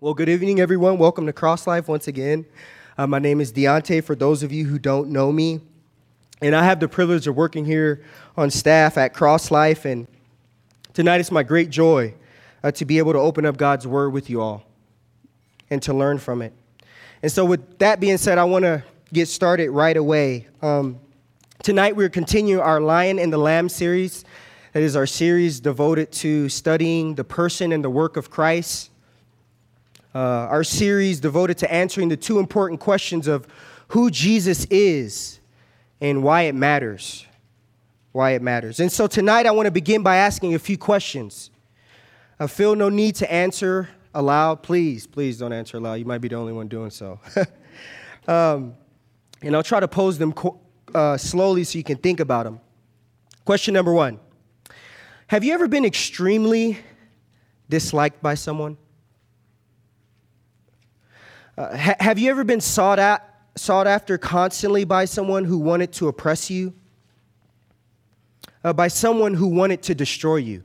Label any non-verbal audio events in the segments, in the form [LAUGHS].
Well, good evening, everyone. Welcome to Cross Life once again. Uh, my name is Deontay, for those of you who don't know me. And I have the privilege of working here on staff at Cross Life. And tonight it's my great joy uh, to be able to open up God's Word with you all and to learn from it. And so, with that being said, I want to get started right away. Um, tonight we're continuing our Lion and the Lamb series. That is our series devoted to studying the person and the work of Christ. Uh, our series devoted to answering the two important questions of who Jesus is and why it matters. Why it matters. And so tonight I want to begin by asking a few questions. I feel no need to answer aloud. Please, please don't answer aloud. You might be the only one doing so. [LAUGHS] um, and I'll try to pose them uh, slowly so you can think about them. Question number one Have you ever been extremely disliked by someone? Uh, ha- have you ever been sought, at, sought after constantly by someone who wanted to oppress you? Uh, by someone who wanted to destroy you?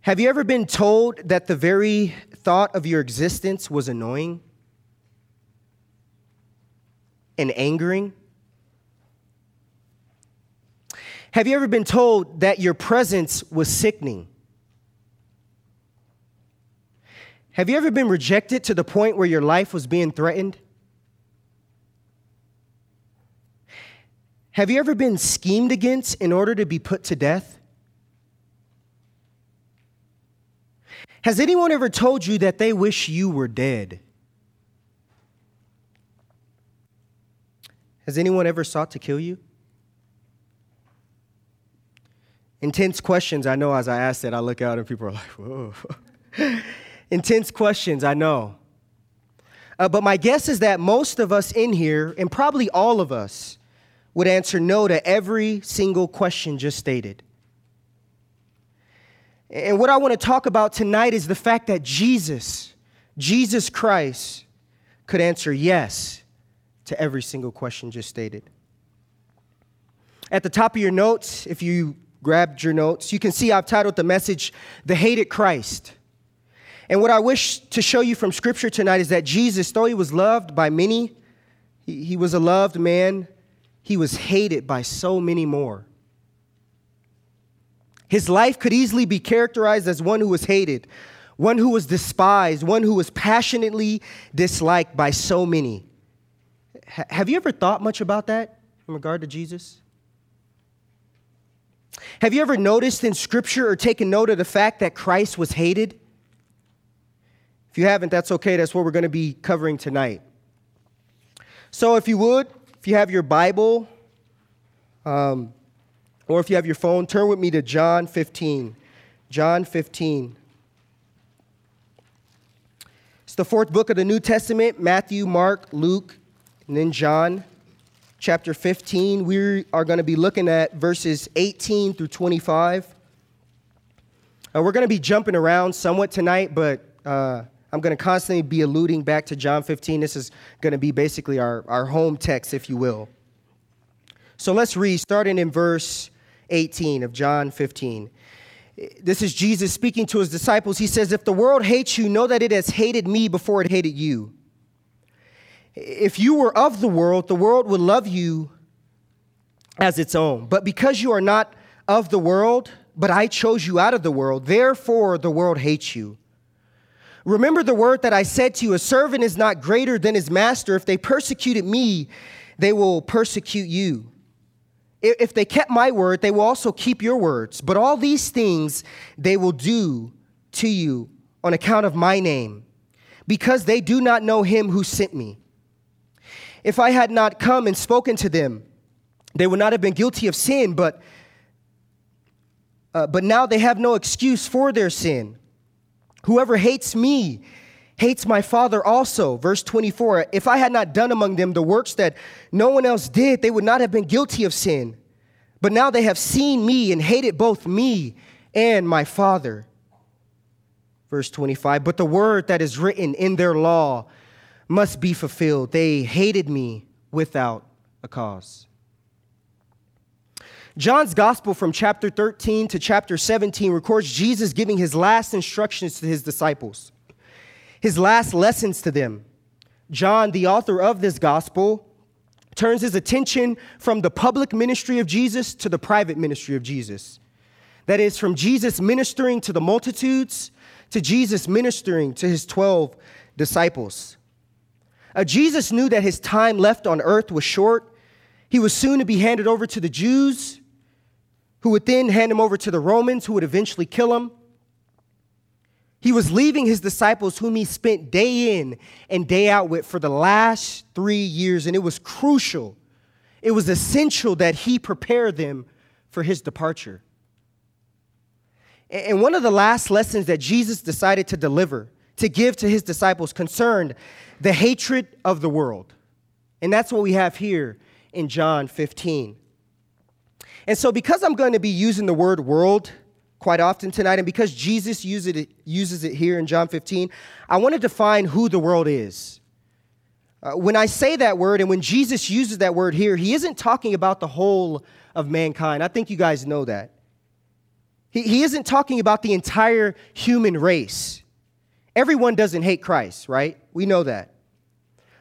Have you ever been told that the very thought of your existence was annoying and angering? Have you ever been told that your presence was sickening? Have you ever been rejected to the point where your life was being threatened? Have you ever been schemed against in order to be put to death? Has anyone ever told you that they wish you were dead? Has anyone ever sought to kill you? Intense questions, I know as I ask that, I look out and people are like, whoa. [LAUGHS] Intense questions, I know. Uh, but my guess is that most of us in here, and probably all of us, would answer no to every single question just stated. And what I want to talk about tonight is the fact that Jesus, Jesus Christ, could answer yes to every single question just stated. At the top of your notes, if you grabbed your notes, you can see I've titled the message, The Hated Christ. And what I wish to show you from Scripture tonight is that Jesus, though he was loved by many, he, he was a loved man, he was hated by so many more. His life could easily be characterized as one who was hated, one who was despised, one who was passionately disliked by so many. H- have you ever thought much about that in regard to Jesus? Have you ever noticed in Scripture or taken note of the fact that Christ was hated? If you haven't, that's okay. That's what we're going to be covering tonight. So, if you would, if you have your Bible, um, or if you have your phone, turn with me to John 15. John 15. It's the fourth book of the New Testament Matthew, Mark, Luke, and then John chapter 15. We are going to be looking at verses 18 through 25. Uh, we're going to be jumping around somewhat tonight, but uh, I'm going to constantly be alluding back to John 15. This is going to be basically our, our home text, if you will. So let's read, starting in verse 18 of John 15. This is Jesus speaking to his disciples. He says, If the world hates you, know that it has hated me before it hated you. If you were of the world, the world would love you as its own. But because you are not of the world, but I chose you out of the world, therefore the world hates you. Remember the word that I said to you a servant is not greater than his master. If they persecuted me, they will persecute you. If they kept my word, they will also keep your words. But all these things they will do to you on account of my name, because they do not know him who sent me. If I had not come and spoken to them, they would not have been guilty of sin, but, uh, but now they have no excuse for their sin. Whoever hates me hates my Father also. Verse 24 If I had not done among them the works that no one else did, they would not have been guilty of sin. But now they have seen me and hated both me and my Father. Verse 25 But the word that is written in their law must be fulfilled. They hated me without a cause. John's gospel from chapter 13 to chapter 17 records Jesus giving his last instructions to his disciples, his last lessons to them. John, the author of this gospel, turns his attention from the public ministry of Jesus to the private ministry of Jesus. That is, from Jesus ministering to the multitudes to Jesus ministering to his 12 disciples. Uh, Jesus knew that his time left on earth was short. He was soon to be handed over to the Jews, who would then hand him over to the Romans, who would eventually kill him. He was leaving his disciples, whom he spent day in and day out with for the last three years, and it was crucial. It was essential that he prepare them for his departure. And one of the last lessons that Jesus decided to deliver, to give to his disciples, concerned the hatred of the world. And that's what we have here in John 15. And so, because I'm going to be using the word world quite often tonight, and because Jesus uses it, uses it here in John 15, I want to define who the world is. Uh, when I say that word, and when Jesus uses that word here, he isn't talking about the whole of mankind. I think you guys know that. He, he isn't talking about the entire human race. Everyone doesn't hate Christ, right? We know that.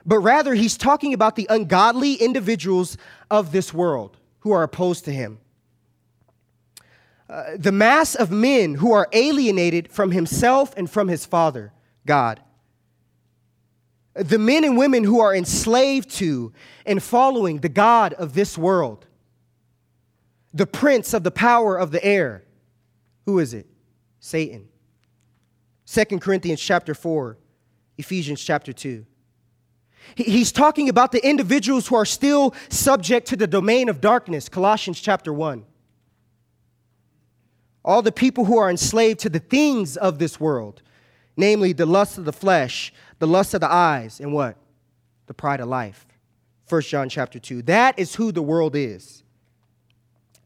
But rather, he's talking about the ungodly individuals of this world who are opposed to him. Uh, the mass of men who are alienated from himself and from his Father, God. The men and women who are enslaved to and following the God of this world, the prince of the power of the air, who is it? Satan. 2 Corinthians chapter 4, Ephesians chapter 2. He's talking about the individuals who are still subject to the domain of darkness, Colossians chapter 1. All the people who are enslaved to the things of this world, namely the lust of the flesh, the lust of the eyes, and what? The pride of life. 1 John chapter 2. That is who the world is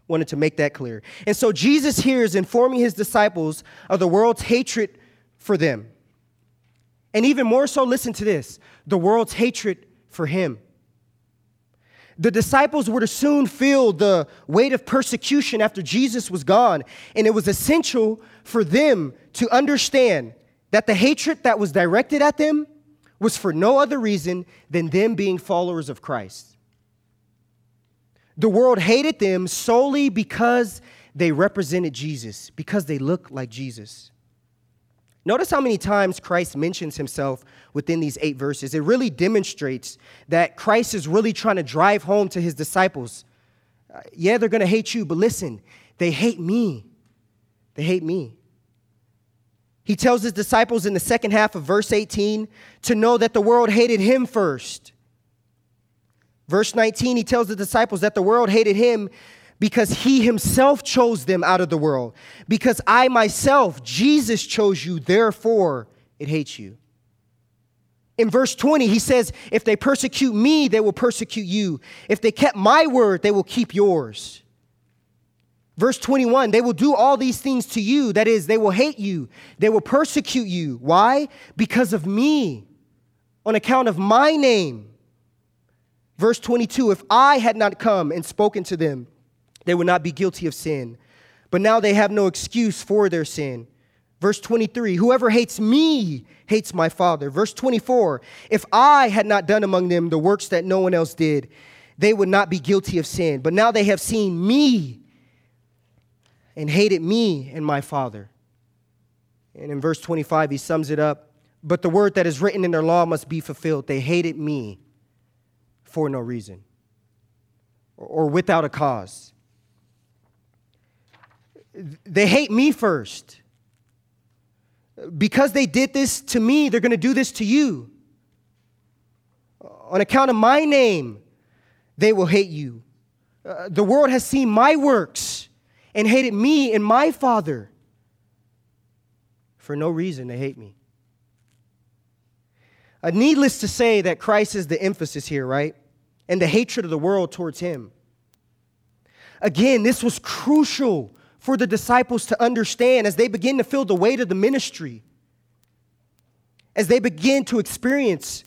wanted to make that clear. And so Jesus here is informing his disciples of the world's hatred for them. And even more so, listen to this the world's hatred for him. The disciples were to soon feel the weight of persecution after Jesus was gone, and it was essential for them to understand that the hatred that was directed at them was for no other reason than them being followers of Christ. The world hated them solely because they represented Jesus, because they looked like Jesus. Notice how many times Christ mentions himself within these eight verses. It really demonstrates that Christ is really trying to drive home to his disciples. Uh, yeah, they're going to hate you, but listen, they hate me. They hate me. He tells his disciples in the second half of verse 18 to know that the world hated him first. Verse 19, he tells the disciples that the world hated him because he himself chose them out of the world. Because I myself, Jesus, chose you, therefore it hates you. In verse 20, he says, If they persecute me, they will persecute you. If they kept my word, they will keep yours. Verse 21, they will do all these things to you. That is, they will hate you, they will persecute you. Why? Because of me, on account of my name. Verse 22 If I had not come and spoken to them, they would not be guilty of sin. But now they have no excuse for their sin. Verse 23 Whoever hates me hates my Father. Verse 24 If I had not done among them the works that no one else did, they would not be guilty of sin. But now they have seen me and hated me and my Father. And in verse 25, he sums it up But the word that is written in their law must be fulfilled. They hated me for no reason or without a cause. They hate me first. Because they did this to me, they're going to do this to you. On account of my name, they will hate you. Uh, the world has seen my works and hated me and my Father. For no reason, they hate me. Uh, needless to say that Christ is the emphasis here, right? And the hatred of the world towards him. Again, this was crucial for the disciples to understand as they begin to feel the weight of the ministry, as they begin to experience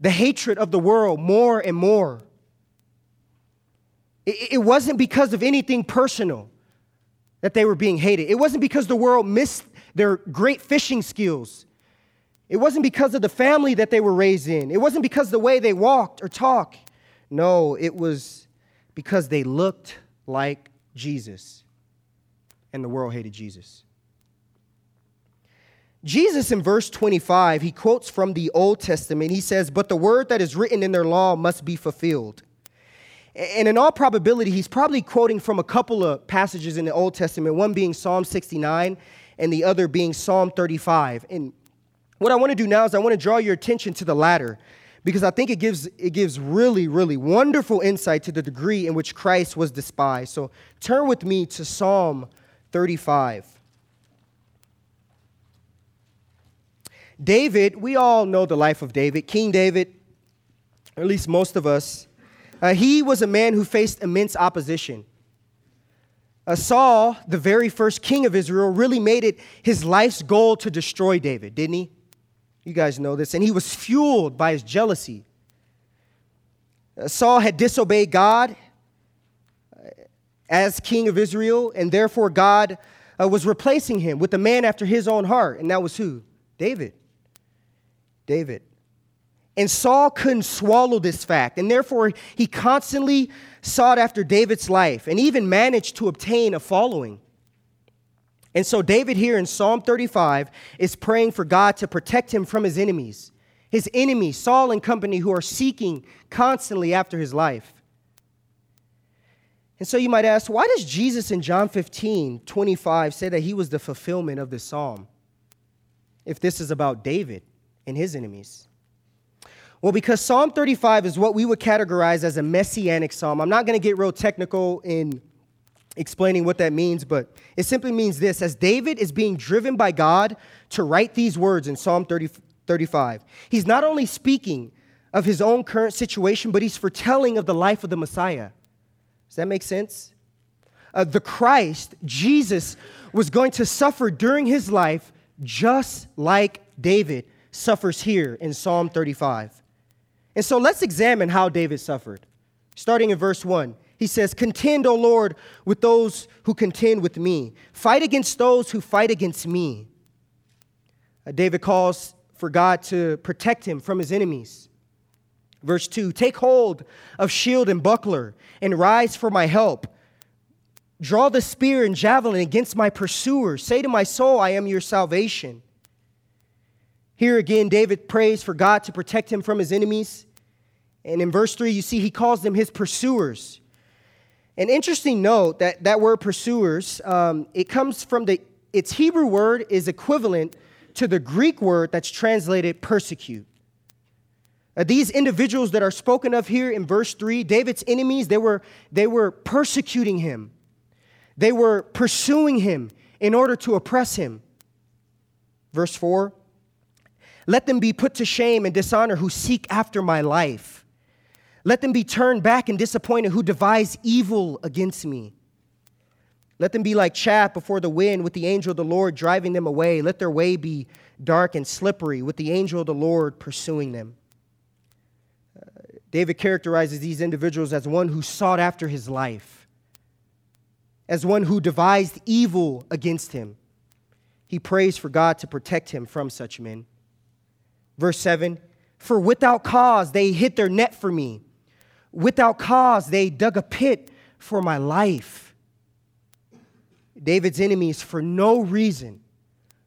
the hatred of the world more and more. It, wasn't because of anything personal that they were being hated. It wasn't because the world missed their great fishing skills. It wasn't because of the family that they were raised in. It wasn't because the way they walked or talked. No, it was because they looked like Jesus. And the world hated Jesus. Jesus, in verse 25, he quotes from the Old Testament. He says, But the word that is written in their law must be fulfilled. And in all probability, he's probably quoting from a couple of passages in the Old Testament, one being Psalm 69 and the other being Psalm 35. And what I want to do now is I want to draw your attention to the latter because I think it gives, it gives really, really wonderful insight to the degree in which Christ was despised. So turn with me to Psalm 35. David, we all know the life of David, King David, or at least most of us. Uh, he was a man who faced immense opposition. Uh, Saul, the very first king of Israel, really made it his life's goal to destroy David, didn't he? You guys know this. And he was fueled by his jealousy. Uh, Saul had disobeyed God as king of Israel, and therefore God uh, was replacing him with a man after his own heart. And that was who? David. David. And Saul couldn't swallow this fact, and therefore he constantly sought after David's life and even managed to obtain a following. And so, David here in Psalm 35 is praying for God to protect him from his enemies, his enemies, Saul and company, who are seeking constantly after his life. And so, you might ask, why does Jesus in John 15 25 say that he was the fulfillment of this psalm if this is about David and his enemies? Well, because Psalm 35 is what we would categorize as a messianic psalm. I'm not going to get real technical in explaining what that means, but it simply means this as David is being driven by God to write these words in Psalm 30, 35, he's not only speaking of his own current situation, but he's foretelling of the life of the Messiah. Does that make sense? Uh, the Christ, Jesus, was going to suffer during his life just like David suffers here in Psalm 35. And so let's examine how David suffered. Starting in verse 1. He says, Contend, O Lord, with those who contend with me. Fight against those who fight against me. Uh, David calls for God to protect him from his enemies. Verse 2 Take hold of shield and buckler, and rise for my help. Draw the spear and javelin against my pursuers. Say to my soul, I am your salvation. Here again, David prays for God to protect him from his enemies. And in verse 3, you see he calls them his pursuers. An interesting note that that word pursuers, um, it comes from the, its Hebrew word is equivalent to the Greek word that's translated persecute. Uh, these individuals that are spoken of here in verse 3, David's enemies, they were, they were persecuting him. They were pursuing him in order to oppress him. Verse 4 Let them be put to shame and dishonor who seek after my life. Let them be turned back and disappointed who devise evil against me. Let them be like chaff before the wind with the angel of the Lord driving them away. Let their way be dark and slippery with the angel of the Lord pursuing them. David characterizes these individuals as one who sought after his life, as one who devised evil against him. He prays for God to protect him from such men. Verse 7 For without cause they hid their net for me. Without cause, they dug a pit for my life. David's enemies, for no reason,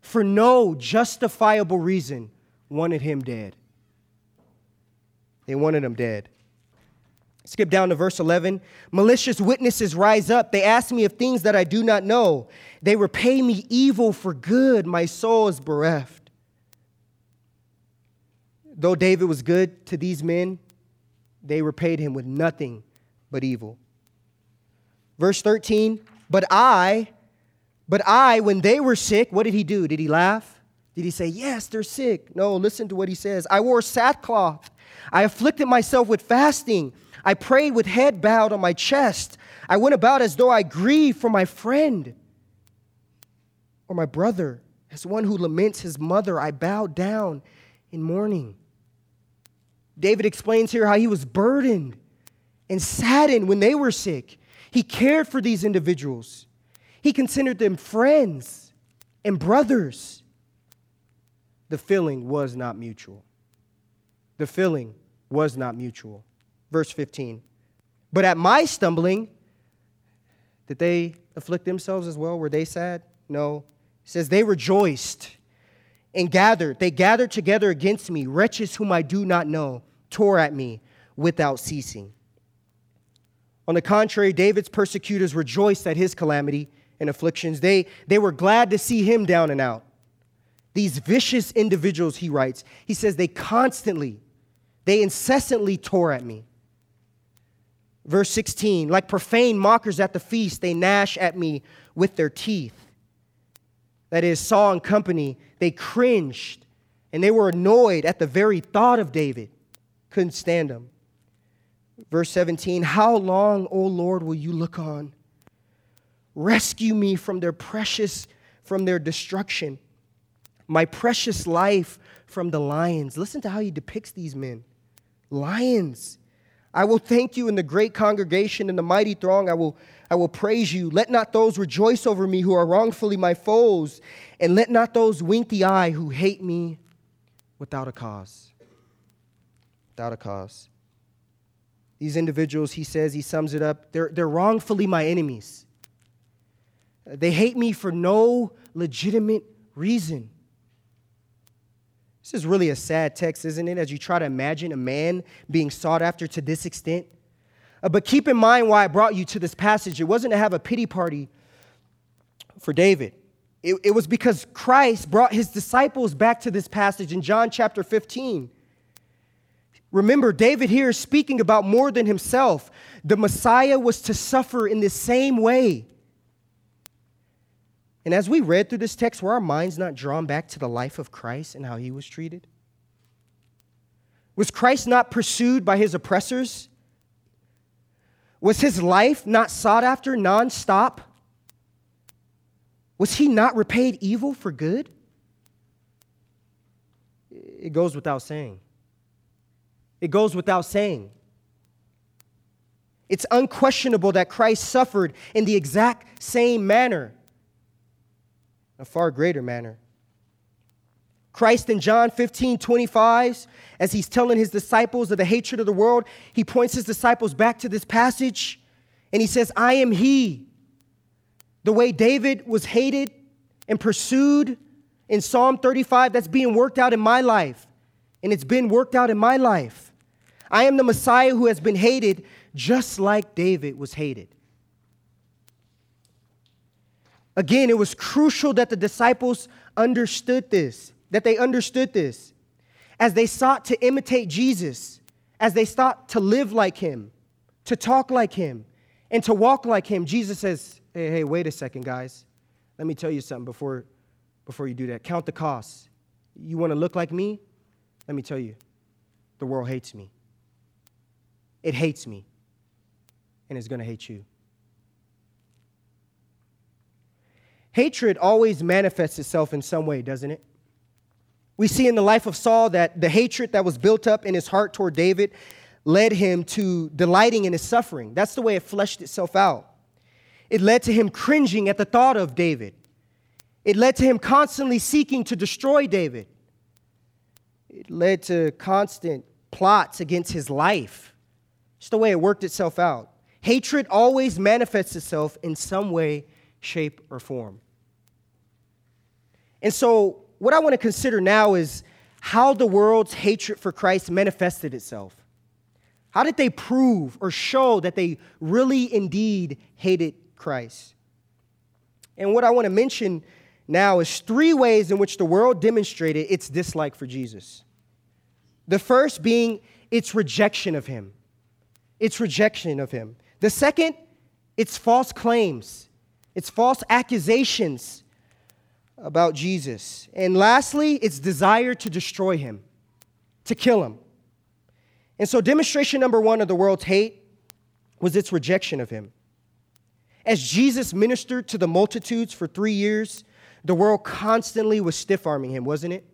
for no justifiable reason, wanted him dead. They wanted him dead. Skip down to verse 11. Malicious witnesses rise up. They ask me of things that I do not know. They repay me evil for good. My soul is bereft. Though David was good to these men, they repaid him with nothing but evil. Verse 13, but I, but I, when they were sick, what did he do? Did he laugh? Did he say, Yes, they're sick? No, listen to what he says. I wore sackcloth. I afflicted myself with fasting. I prayed with head bowed on my chest. I went about as though I grieved for my friend or my brother. As one who laments his mother, I bowed down in mourning. David explains here how he was burdened and saddened when they were sick. He cared for these individuals. He considered them friends and brothers. The feeling was not mutual. The feeling was not mutual. Verse 15. But at my stumbling, did they afflict themselves as well? Were they sad? No. It says they rejoiced and gathered. They gathered together against me. Wretches whom I do not know tore at me without ceasing. On the contrary, David's persecutors rejoiced at his calamity and afflictions. They, they were glad to see him down and out. These vicious individuals, he writes, he says, they constantly, they incessantly tore at me. Verse 16, like profane mockers at the feast, they gnash at me with their teeth. That is, Saul and company, they cringed and they were annoyed at the very thought of David. Couldn't stand him. Verse 17, how long, O Lord, will you look on? Rescue me from their precious, from their destruction, my precious life from the lions. Listen to how he depicts these men lions. I will thank you in the great congregation and the mighty throng. I will, I will praise you. Let not those rejoice over me who are wrongfully my foes, and let not those wink the eye who hate me without a cause. Without a cause. These individuals, he says, he sums it up, they're, they're wrongfully my enemies. They hate me for no legitimate reason. This is really a sad text, isn't it? As you try to imagine a man being sought after to this extent. Uh, but keep in mind why I brought you to this passage. It wasn't to have a pity party for David, it, it was because Christ brought his disciples back to this passage in John chapter 15. Remember, David here is speaking about more than himself. The Messiah was to suffer in the same way. And as we read through this text, were our minds not drawn back to the life of Christ and how he was treated? Was Christ not pursued by his oppressors? Was his life not sought after nonstop? Was he not repaid evil for good? It goes without saying. It goes without saying. It's unquestionable that Christ suffered in the exact same manner a far greater manner. Christ in John 15, 25, as he's telling his disciples of the hatred of the world, he points his disciples back to this passage and he says, I am he. The way David was hated and pursued in Psalm 35, that's being worked out in my life. And it's been worked out in my life. I am the Messiah who has been hated just like David was hated. Again, it was crucial that the disciples understood this, that they understood this. As they sought to imitate Jesus, as they sought to live like him, to talk like him, and to walk like him, Jesus says, Hey, hey, wait a second, guys. Let me tell you something before, before you do that. Count the costs. You want to look like me? Let me tell you, the world hates me. It hates me, and it's going to hate you. Hatred always manifests itself in some way, doesn't it? We see in the life of Saul that the hatred that was built up in his heart toward David led him to delighting in his suffering. That's the way it fleshed itself out. It led to him cringing at the thought of David. It led to him constantly seeking to destroy David. It led to constant plots against his life. It's the way it worked itself out. Hatred always manifests itself in some way, shape, or form. And so, what I want to consider now is how the world's hatred for Christ manifested itself. How did they prove or show that they really indeed hated Christ? And what I want to mention now is three ways in which the world demonstrated its dislike for Jesus. The first being its rejection of him. Its rejection of him. The second, its false claims, its false accusations about Jesus. And lastly, its desire to destroy him, to kill him. And so, demonstration number one of the world's hate was its rejection of him. As Jesus ministered to the multitudes for three years, the world constantly was stiff arming him, wasn't it?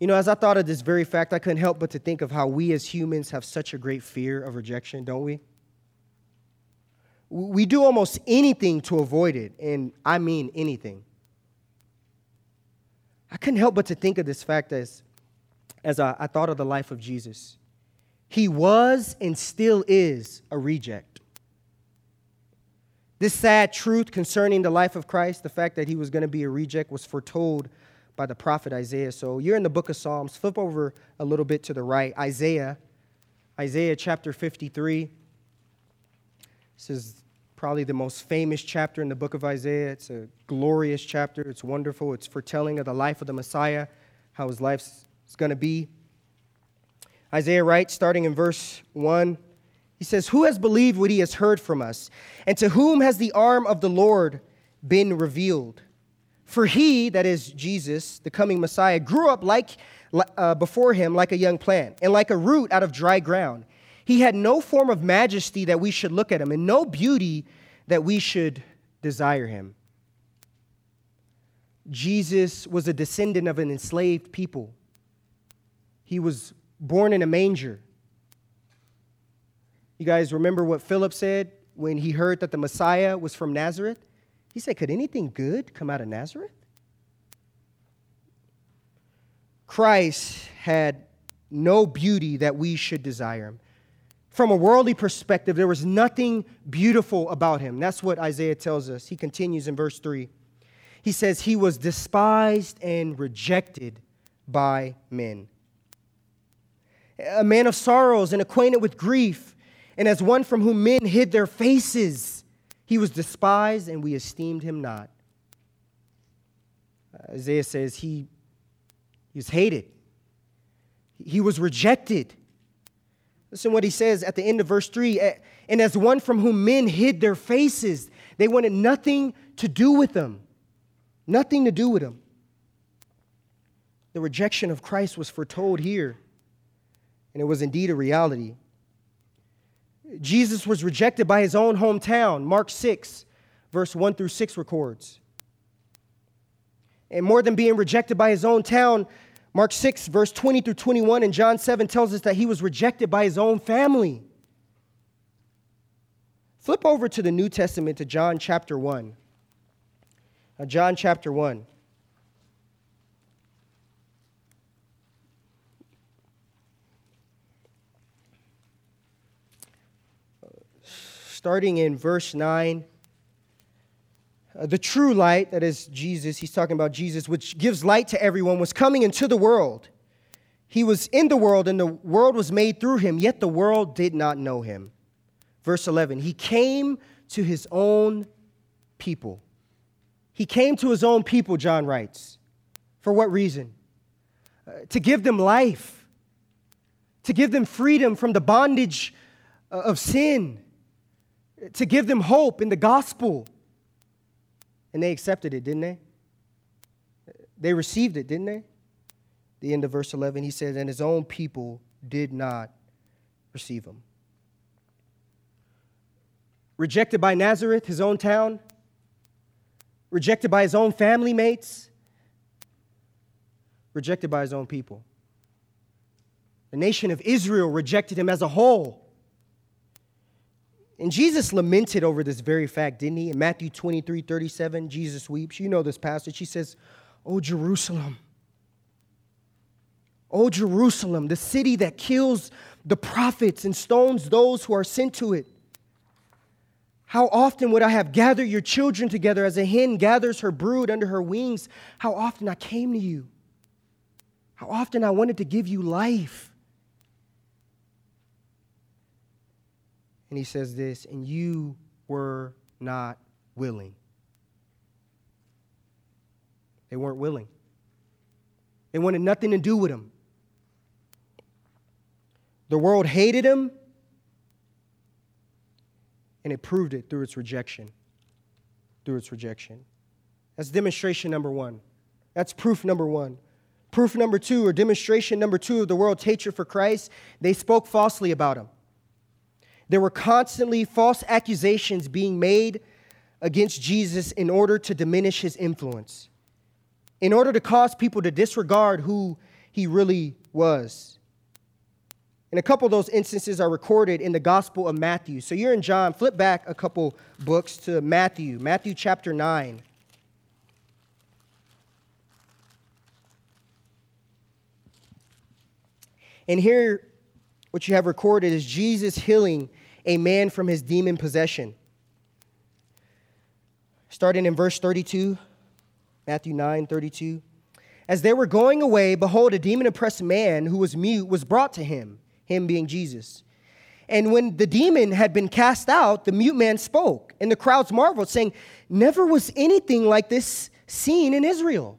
You know, as I thought of this very fact, I couldn't help but to think of how we as humans have such a great fear of rejection, don't we? We do almost anything to avoid it, and I mean anything. I couldn't help but to think of this fact as, as I, I thought of the life of Jesus. He was and still is a reject. This sad truth concerning the life of Christ, the fact that he was going to be a reject, was foretold by the prophet Isaiah. So you're in the book of Psalms. Flip over a little bit to the right. Isaiah, Isaiah chapter 53. This is probably the most famous chapter in the book of Isaiah. It's a glorious chapter. It's wonderful. It's foretelling of the life of the Messiah, how his life is going to be. Isaiah writes, starting in verse 1, he says, Who has believed what he has heard from us? And to whom has the arm of the Lord been revealed? For he, that is Jesus, the coming Messiah, grew up like uh, before him like a young plant, and like a root out of dry ground. He had no form of majesty that we should look at him, and no beauty that we should desire him. Jesus was a descendant of an enslaved people. He was born in a manger. You guys remember what Philip said when he heard that the Messiah was from Nazareth? He said, Could anything good come out of Nazareth? Christ had no beauty that we should desire him. From a worldly perspective, there was nothing beautiful about him. That's what Isaiah tells us. He continues in verse 3. He says, He was despised and rejected by men. A man of sorrows and acquainted with grief, and as one from whom men hid their faces. He was despised, and we esteemed him not. Isaiah says he, he was hated, he was rejected. Listen what he says at the end of verse 3 and as one from whom men hid their faces, they wanted nothing to do with them. Nothing to do with him. The rejection of Christ was foretold here, and it was indeed a reality. Jesus was rejected by his own hometown. Mark 6, verse 1 through 6 records. And more than being rejected by his own town, Mark 6, verse 20 through 21, and John 7 tells us that he was rejected by his own family. Flip over to the New Testament to John chapter 1. Now, John chapter 1. starting in verse 9. Uh, the true light, that is Jesus, he's talking about Jesus, which gives light to everyone, was coming into the world. He was in the world, and the world was made through him, yet the world did not know him. Verse 11, he came to his own people. He came to his own people, John writes. For what reason? Uh, to give them life, to give them freedom from the bondage uh, of sin, to give them hope in the gospel. And they accepted it, didn't they? They received it, didn't they? The end of verse 11, he says, And his own people did not receive him. Rejected by Nazareth, his own town, rejected by his own family mates, rejected by his own people. The nation of Israel rejected him as a whole. And Jesus lamented over this very fact, didn't he? In Matthew 23 37, Jesus weeps. You know this passage. He says, Oh, Jerusalem. Oh, Jerusalem, the city that kills the prophets and stones those who are sent to it. How often would I have gathered your children together as a hen gathers her brood under her wings? How often I came to you. How often I wanted to give you life. And he says this, and you were not willing. They weren't willing. They wanted nothing to do with him. The world hated him, and it proved it through its rejection. Through its rejection. That's demonstration number one. That's proof number one. Proof number two, or demonstration number two of the world's hatred for Christ, they spoke falsely about him. There were constantly false accusations being made against Jesus in order to diminish his influence, in order to cause people to disregard who he really was. And a couple of those instances are recorded in the Gospel of Matthew. So you're in John, flip back a couple books to Matthew, Matthew chapter 9. And here, what you have recorded is Jesus healing a man from his demon possession. Starting in verse 32, Matthew 9 32. As they were going away, behold, a demon oppressed man who was mute was brought to him, him being Jesus. And when the demon had been cast out, the mute man spoke, and the crowds marveled, saying, Never was anything like this seen in Israel.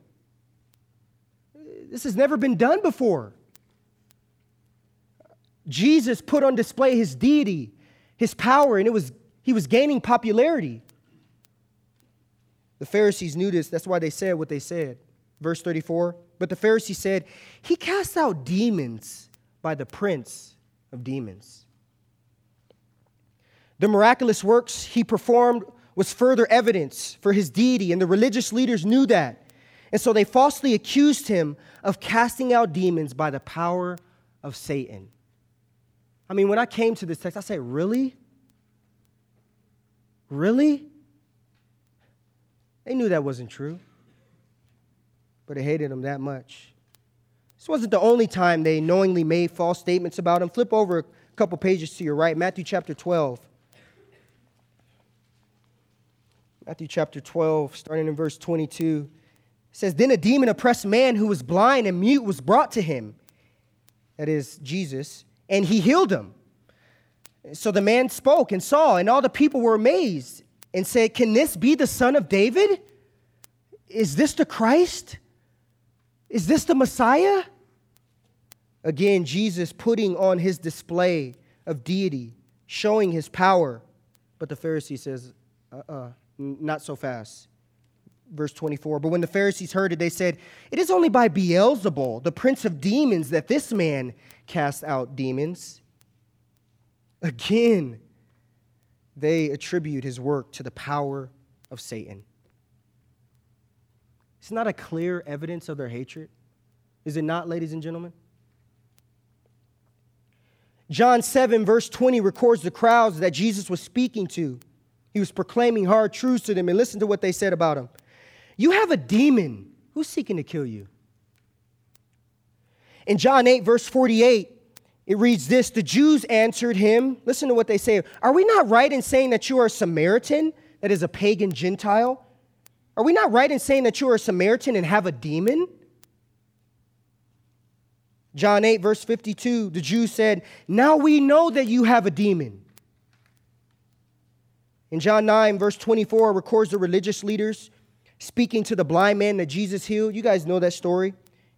This has never been done before. Jesus put on display his deity, his power, and it was, he was gaining popularity. The Pharisees knew this. That's why they said what they said. Verse 34 But the Pharisees said, He cast out demons by the prince of demons. The miraculous works he performed was further evidence for his deity, and the religious leaders knew that. And so they falsely accused him of casting out demons by the power of Satan. I mean, when I came to this text, I said, Really? Really? They knew that wasn't true, but they hated him that much. This wasn't the only time they knowingly made false statements about him. Flip over a couple pages to your right, Matthew chapter 12. Matthew chapter 12, starting in verse 22, says, Then a demon oppressed man who was blind and mute was brought to him, that is, Jesus, and he healed him. So the man spoke and saw, and all the people were amazed and said, Can this be the son of David? Is this the Christ? Is this the Messiah? Again, Jesus putting on his display of deity, showing his power. But the Pharisee says, uh uh-uh, uh, not so fast. Verse 24. But when the Pharisees heard it, they said, It is only by Beelzebul, the prince of demons, that this man casts out demons. Again, they attribute his work to the power of Satan. It's not a clear evidence of their hatred. Is it not, ladies and gentlemen? John 7, verse 20, records the crowds that Jesus was speaking to. He was proclaiming hard truths to them, and listen to what they said about him. You have a demon. Who's seeking to kill you? In John 8, verse 48, it reads this The Jews answered him, listen to what they say. Are we not right in saying that you are a Samaritan, that is a pagan Gentile? Are we not right in saying that you are a Samaritan and have a demon? John 8, verse 52, the Jews said, Now we know that you have a demon. In John 9, verse 24, records the religious leaders speaking to the blind man that Jesus healed. You guys know that story.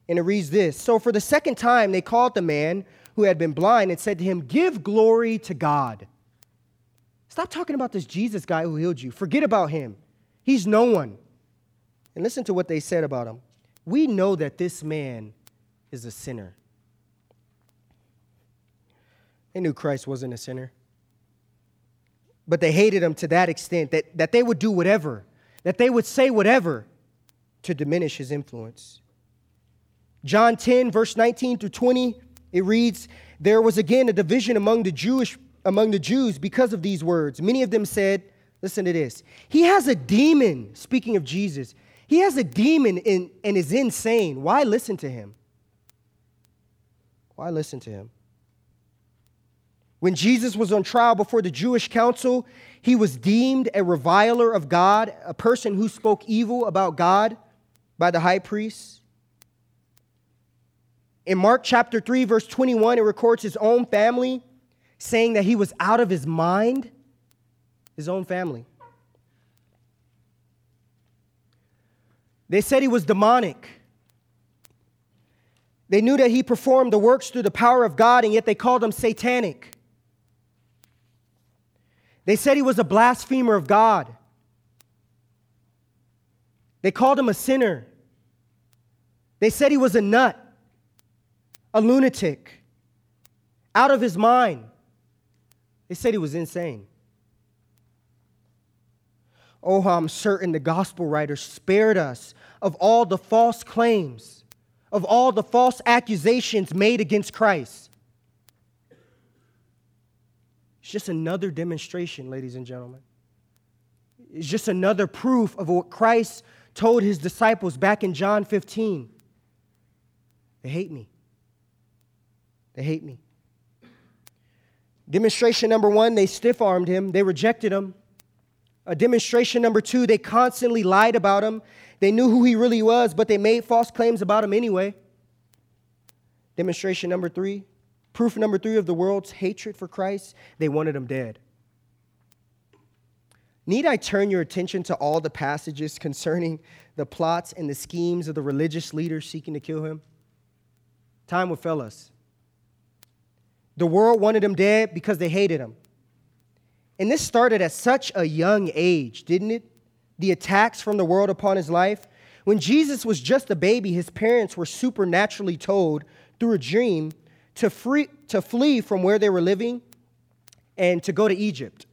And it reads this So for the second time, they called the man who had been blind and said to him, Give glory to God. Stop talking about this Jesus guy who healed you. Forget about him. He's no one. And listen to what they said about him. We know that this man is a sinner. They knew Christ wasn't a sinner. But they hated him to that extent that, that they would do whatever, that they would say whatever to diminish his influence. John 10, verse 19 through 20 it reads, There was again a division among the Jewish among the Jews because of these words. Many of them said, Listen to this. He has a demon, speaking of Jesus. He has a demon in, and is insane. Why listen to him? Why listen to him? When Jesus was on trial before the Jewish council, he was deemed a reviler of God, a person who spoke evil about God by the high priest. In Mark chapter 3, verse 21, it records his own family saying that he was out of his mind. His own family. They said he was demonic. They knew that he performed the works through the power of God, and yet they called him satanic. They said he was a blasphemer of God. They called him a sinner. They said he was a nut a lunatic, out of his mind. They said he was insane. Oh, I'm certain the gospel writers spared us of all the false claims of all the false accusations made against Christ. It's just another demonstration, ladies and gentlemen. It's just another proof of what Christ told his disciples back in John 15. They hate me. They hate me. Demonstration number one, they stiff armed him, they rejected him. A demonstration number two, they constantly lied about him. They knew who he really was, but they made false claims about him anyway. Demonstration number three, proof number three of the world's hatred for Christ, they wanted him dead. Need I turn your attention to all the passages concerning the plots and the schemes of the religious leaders seeking to kill him? Time will fail us. The world wanted him dead because they hated him. And this started at such a young age, didn't it? The attacks from the world upon his life. When Jesus was just a baby, his parents were supernaturally told through a dream to, free, to flee from where they were living and to go to Egypt.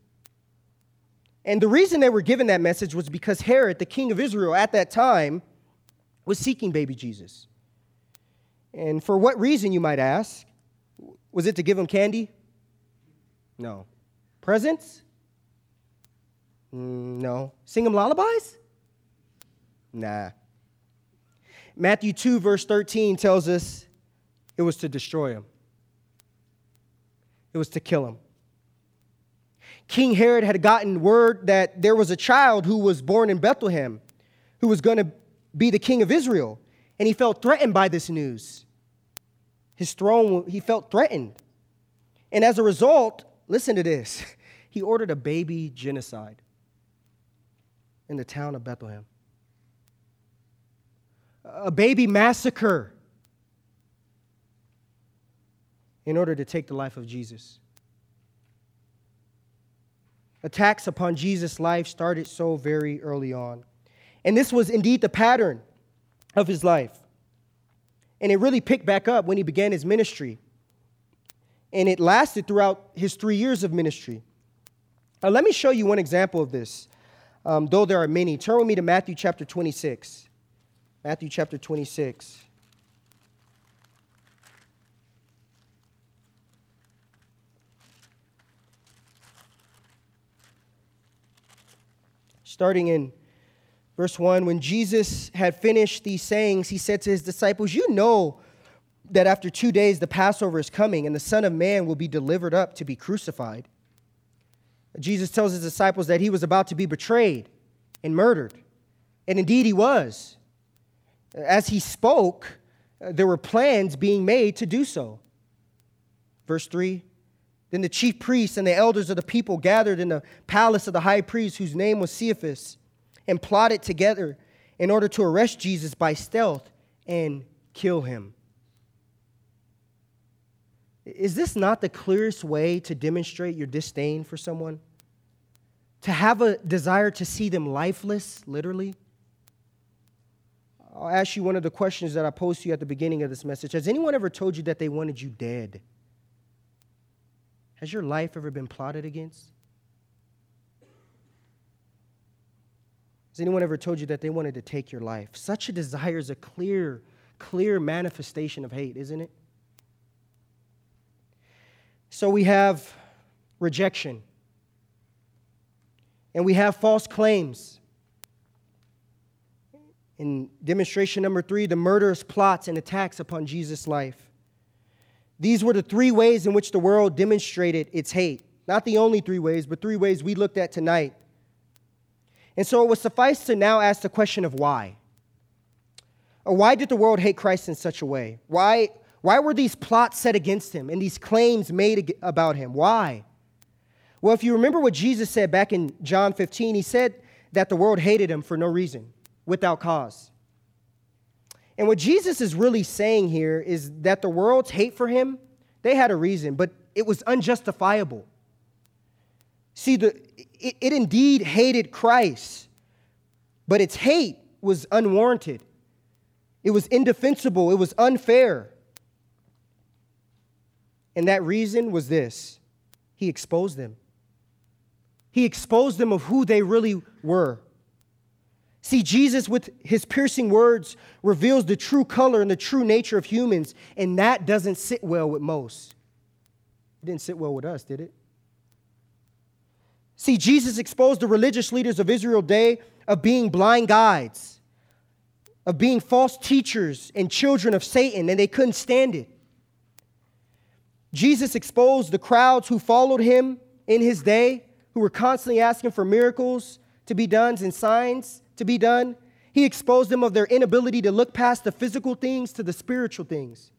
And the reason they were given that message was because Herod, the king of Israel at that time, was seeking baby Jesus. And for what reason, you might ask? Was it to give him candy? No. Presents? Mm, no. Sing him lullabies? Nah. Matthew 2, verse 13 tells us it was to destroy him, it was to kill him. King Herod had gotten word that there was a child who was born in Bethlehem who was going to be the king of Israel. And he felt threatened by this news. His throne, he felt threatened. And as a result, listen to this [LAUGHS] he ordered a baby genocide in the town of Bethlehem, a baby massacre in order to take the life of Jesus. Attacks upon Jesus' life started so very early on. And this was indeed the pattern of his life. And it really picked back up when he began his ministry. And it lasted throughout his three years of ministry. Now, let me show you one example of this, um, though there are many. Turn with me to Matthew chapter 26. Matthew chapter 26. Starting in verse 1 when Jesus had finished these sayings, he said to his disciples, You know that after two days the Passover is coming, and the Son of Man will be delivered up to be crucified. Jesus tells his disciples that he was about to be betrayed and murdered. And indeed, he was. As he spoke, uh, there were plans being made to do so. Verse 3 then the chief priests and the elders of the people gathered in the palace of the high priest, whose name was Caiaphas, and plotted together in order to arrest Jesus by stealth and kill him. Is this not the clearest way to demonstrate your disdain for someone? To have a desire to see them lifeless, literally? I'll ask you one of the questions that I posed to you at the beginning of this message. Has anyone ever told you that they wanted you dead? Has your life ever been plotted against? Has anyone ever told you that they wanted to take your life? Such a desire is a clear, clear manifestation of hate, isn't it? So we have rejection, and we have false claims. In demonstration number three, the murderous plots and attacks upon Jesus' life. These were the three ways in which the world demonstrated its hate. Not the only three ways, but three ways we looked at tonight. And so it would suffice to now ask the question of why. Or why did the world hate Christ in such a way? Why, why were these plots set against him and these claims made about him? Why? Well, if you remember what Jesus said back in John 15, he said that the world hated him for no reason, without cause. And what Jesus is really saying here is that the world's hate for him, they had a reason, but it was unjustifiable. See, the, it, it indeed hated Christ, but its hate was unwarranted. It was indefensible. It was unfair. And that reason was this He exposed them. He exposed them of who they really were. See, Jesus, with his piercing words, reveals the true color and the true nature of humans, and that doesn't sit well with most. It didn't sit well with us, did it? See, Jesus exposed the religious leaders of Israel day of being blind guides, of being false teachers and children of Satan, and they couldn't stand it. Jesus exposed the crowds who followed him in his day, who were constantly asking for miracles to be done and signs to be done. He exposed them of their inability to look past the physical things to the spiritual things.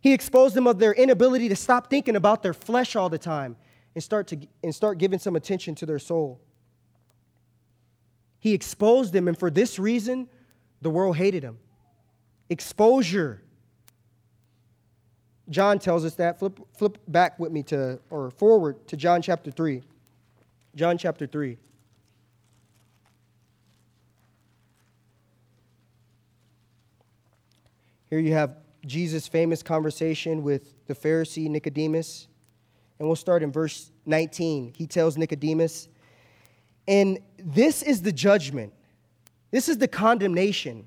He exposed them of their inability to stop thinking about their flesh all the time and start, to, and start giving some attention to their soul. He exposed them, and for this reason, the world hated him. Exposure. John tells us that. Flip, flip back with me to, or forward to John chapter 3. John chapter 3. Here you have Jesus' famous conversation with the Pharisee Nicodemus. And we'll start in verse 19. He tells Nicodemus, And this is the judgment, this is the condemnation.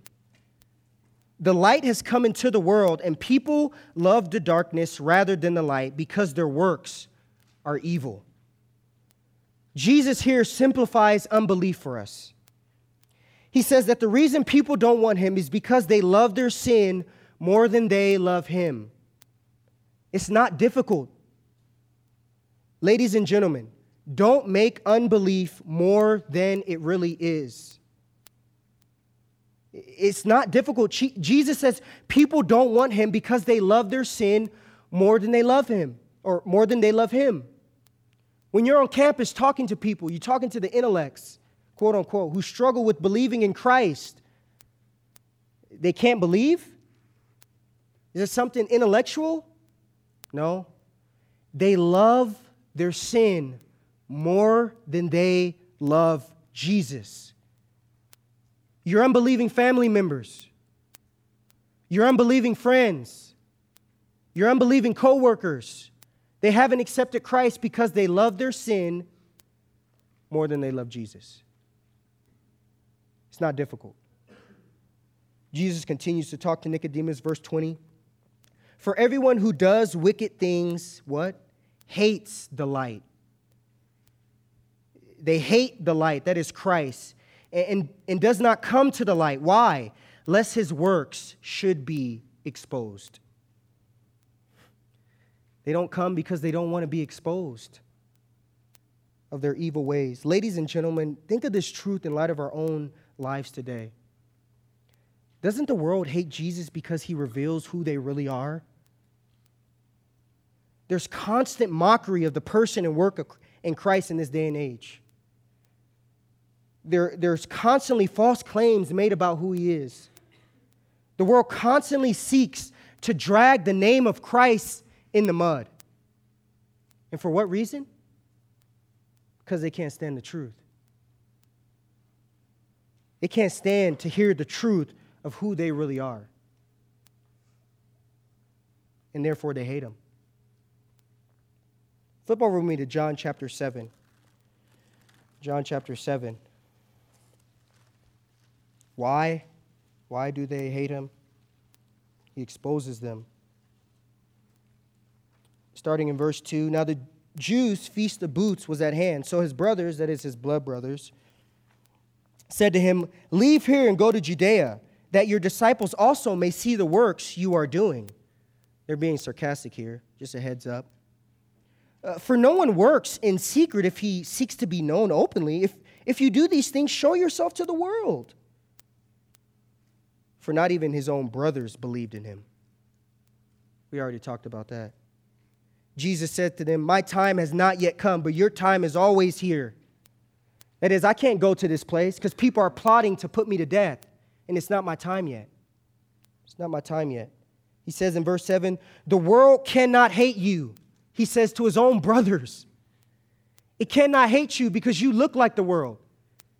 The light has come into the world, and people love the darkness rather than the light because their works are evil. Jesus here simplifies unbelief for us. He says that the reason people don't want him is because they love their sin more than they love him. It's not difficult. Ladies and gentlemen, don't make unbelief more than it really is. It's not difficult. Jesus says people don't want him because they love their sin more than they love him, or more than they love him. When you're on campus talking to people, you're talking to the intellects quote unquote, who struggle with believing in Christ, they can't believe? Is it something intellectual? No. They love their sin more than they love Jesus. Your unbelieving family members, your unbelieving friends, your unbelieving coworkers, they haven't accepted Christ because they love their sin more than they love Jesus. It's not difficult. Jesus continues to talk to Nicodemus, verse 20. For everyone who does wicked things, what? Hates the light. They hate the light, that is Christ, and, and does not come to the light. Why? Lest his works should be exposed. They don't come because they don't want to be exposed of their evil ways. Ladies and gentlemen, think of this truth in light of our own lives today. Doesn't the world hate Jesus because he reveals who they really are? There's constant mockery of the person and work in Christ in this day and age. There, there's constantly false claims made about who he is. The world constantly seeks to drag the name of Christ in the mud. And for what reason? Because they can't stand the truth. They can't stand to hear the truth of who they really are. And therefore, they hate him. Flip over with me to John chapter 7. John chapter 7. Why? Why do they hate him? He exposes them. Starting in verse 2 Now the Jews' feast of booths was at hand, so his brothers, that is his blood brothers, said to him, Leave here and go to Judea, that your disciples also may see the works you are doing. They're being sarcastic here, just a heads up. Uh, for no one works in secret if he seeks to be known openly. If, if you do these things, show yourself to the world. For not even his own brothers believed in him. We already talked about that. Jesus said to them, My time has not yet come, but your time is always here. That is, I can't go to this place because people are plotting to put me to death, and it's not my time yet. It's not my time yet. He says in verse 7 The world cannot hate you, he says to his own brothers. It cannot hate you because you look like the world.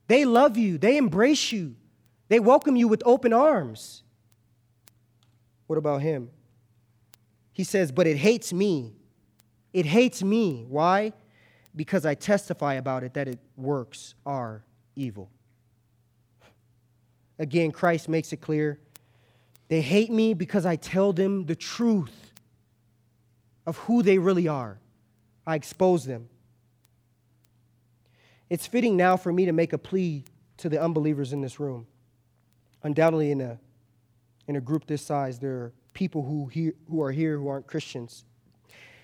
They love you, they embrace you, they welcome you with open arms. What about him? He says, But it hates me. It hates me. Why? Because I testify about it that its works are evil. Again, Christ makes it clear. They hate me because I tell them the truth of who they really are. I expose them. It's fitting now for me to make a plea to the unbelievers in this room. Undoubtedly, in a, in a group this size, there are people who, he, who are here who aren't Christians.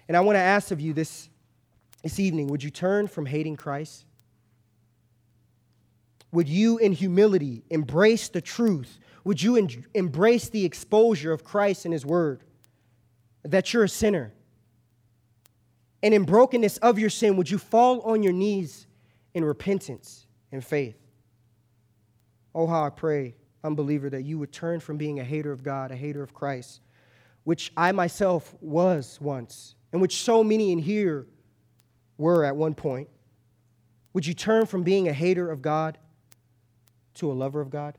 And I want to ask of you this, this evening would you turn from hating Christ? Would you, in humility, embrace the truth? Would you en- embrace the exposure of Christ and His Word? That you're a sinner. And in brokenness of your sin, would you fall on your knees in repentance and faith? Oh, how I pray, unbeliever, that you would turn from being a hater of God, a hater of Christ, which I myself was once, and which so many in here were at one point. Would you turn from being a hater of God to a lover of God?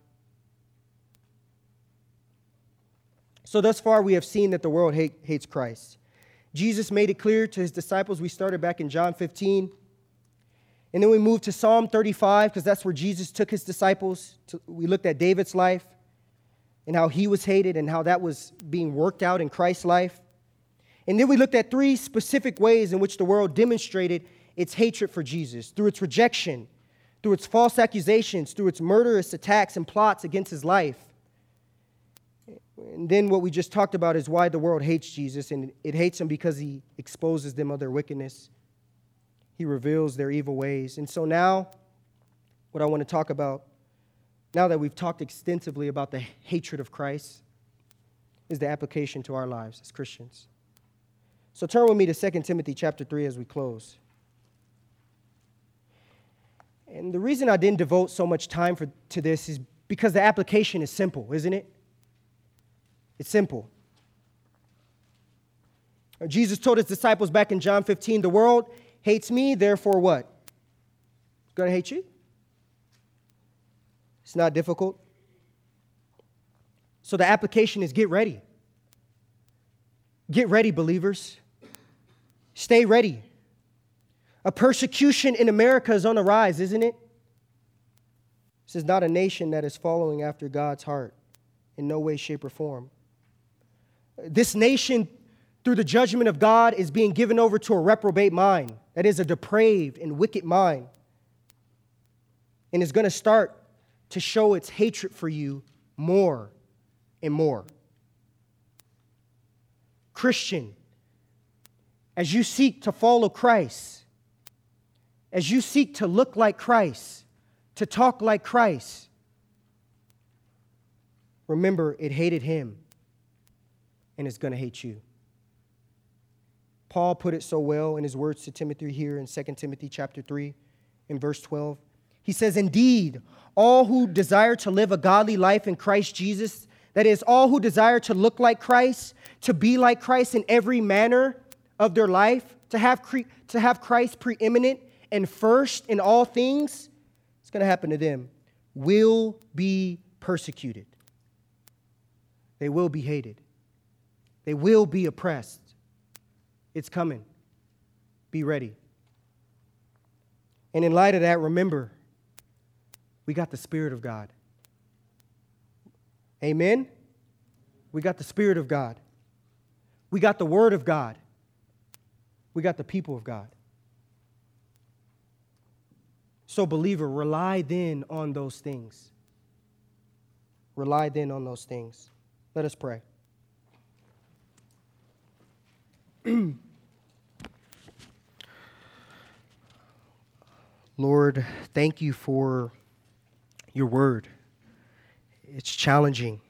So, thus far, we have seen that the world hate, hates Christ. Jesus made it clear to his disciples. We started back in John 15. And then we moved to Psalm 35 because that's where Jesus took his disciples. To, we looked at David's life and how he was hated and how that was being worked out in Christ's life. And then we looked at three specific ways in which the world demonstrated its hatred for Jesus through its rejection, through its false accusations, through its murderous attacks and plots against his life. And then what we just talked about is why the world hates Jesus, and it hates him because he exposes them of their wickedness. He reveals their evil ways. And so now, what I want to talk about, now that we've talked extensively about the hatred of Christ, is the application to our lives as Christians. So turn with me to 2 Timothy chapter 3 as we close. And the reason I didn't devote so much time for, to this is because the application is simple, isn't it? It's simple. Jesus told his disciples back in John 15 the world hates me, therefore what? It's to hate you. It's not difficult. So the application is get ready. Get ready, believers. Stay ready. A persecution in America is on the rise, isn't it? This is not a nation that is following after God's heart in no way, shape, or form. This nation, through the judgment of God, is being given over to a reprobate mind. That is a depraved and wicked mind. And is going to start to show its hatred for you more and more. Christian, as you seek to follow Christ, as you seek to look like Christ, to talk like Christ, remember it hated him and it's going to hate you. Paul put it so well in his words to Timothy here in 2 Timothy chapter 3 in verse 12. He says, Indeed, all who desire to live a godly life in Christ Jesus, that is, all who desire to look like Christ, to be like Christ in every manner of their life, to have, cre- to have Christ preeminent and first in all things, it's going to happen to them, will be persecuted. They will be hated. They will be oppressed. It's coming. Be ready. And in light of that, remember, we got the Spirit of God. Amen? We got the Spirit of God. We got the Word of God. We got the people of God. So, believer, rely then on those things. Rely then on those things. Let us pray. Lord, thank you for your word. It's challenging.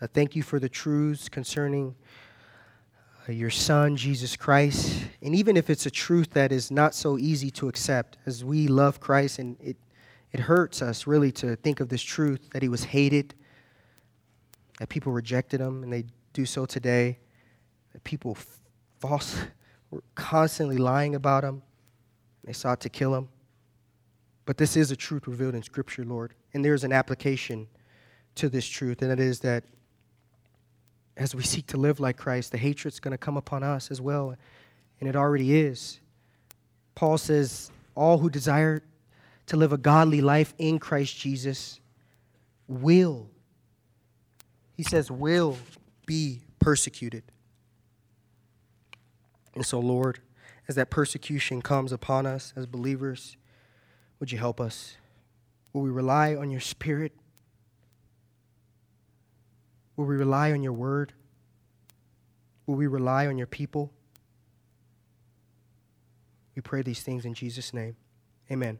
I thank you for the truths concerning Uh, your Son, Jesus Christ. And even if it's a truth that is not so easy to accept, as we love Christ, and it, it hurts us really to think of this truth that he was hated, that people rejected him, and they do so today that people false [LAUGHS] were constantly lying about him. They sought to kill him. But this is a truth revealed in Scripture, Lord. And there's an application to this truth, and it is that as we seek to live like Christ, the hatred's going to come upon us as well. And it already is. Paul says, All who desire to live a godly life in Christ Jesus will, he says, will be persecuted. And so, Lord, as that persecution comes upon us as believers, would you help us? Will we rely on your Spirit? Will we rely on your word? Will we rely on your people? We pray these things in Jesus' name. Amen.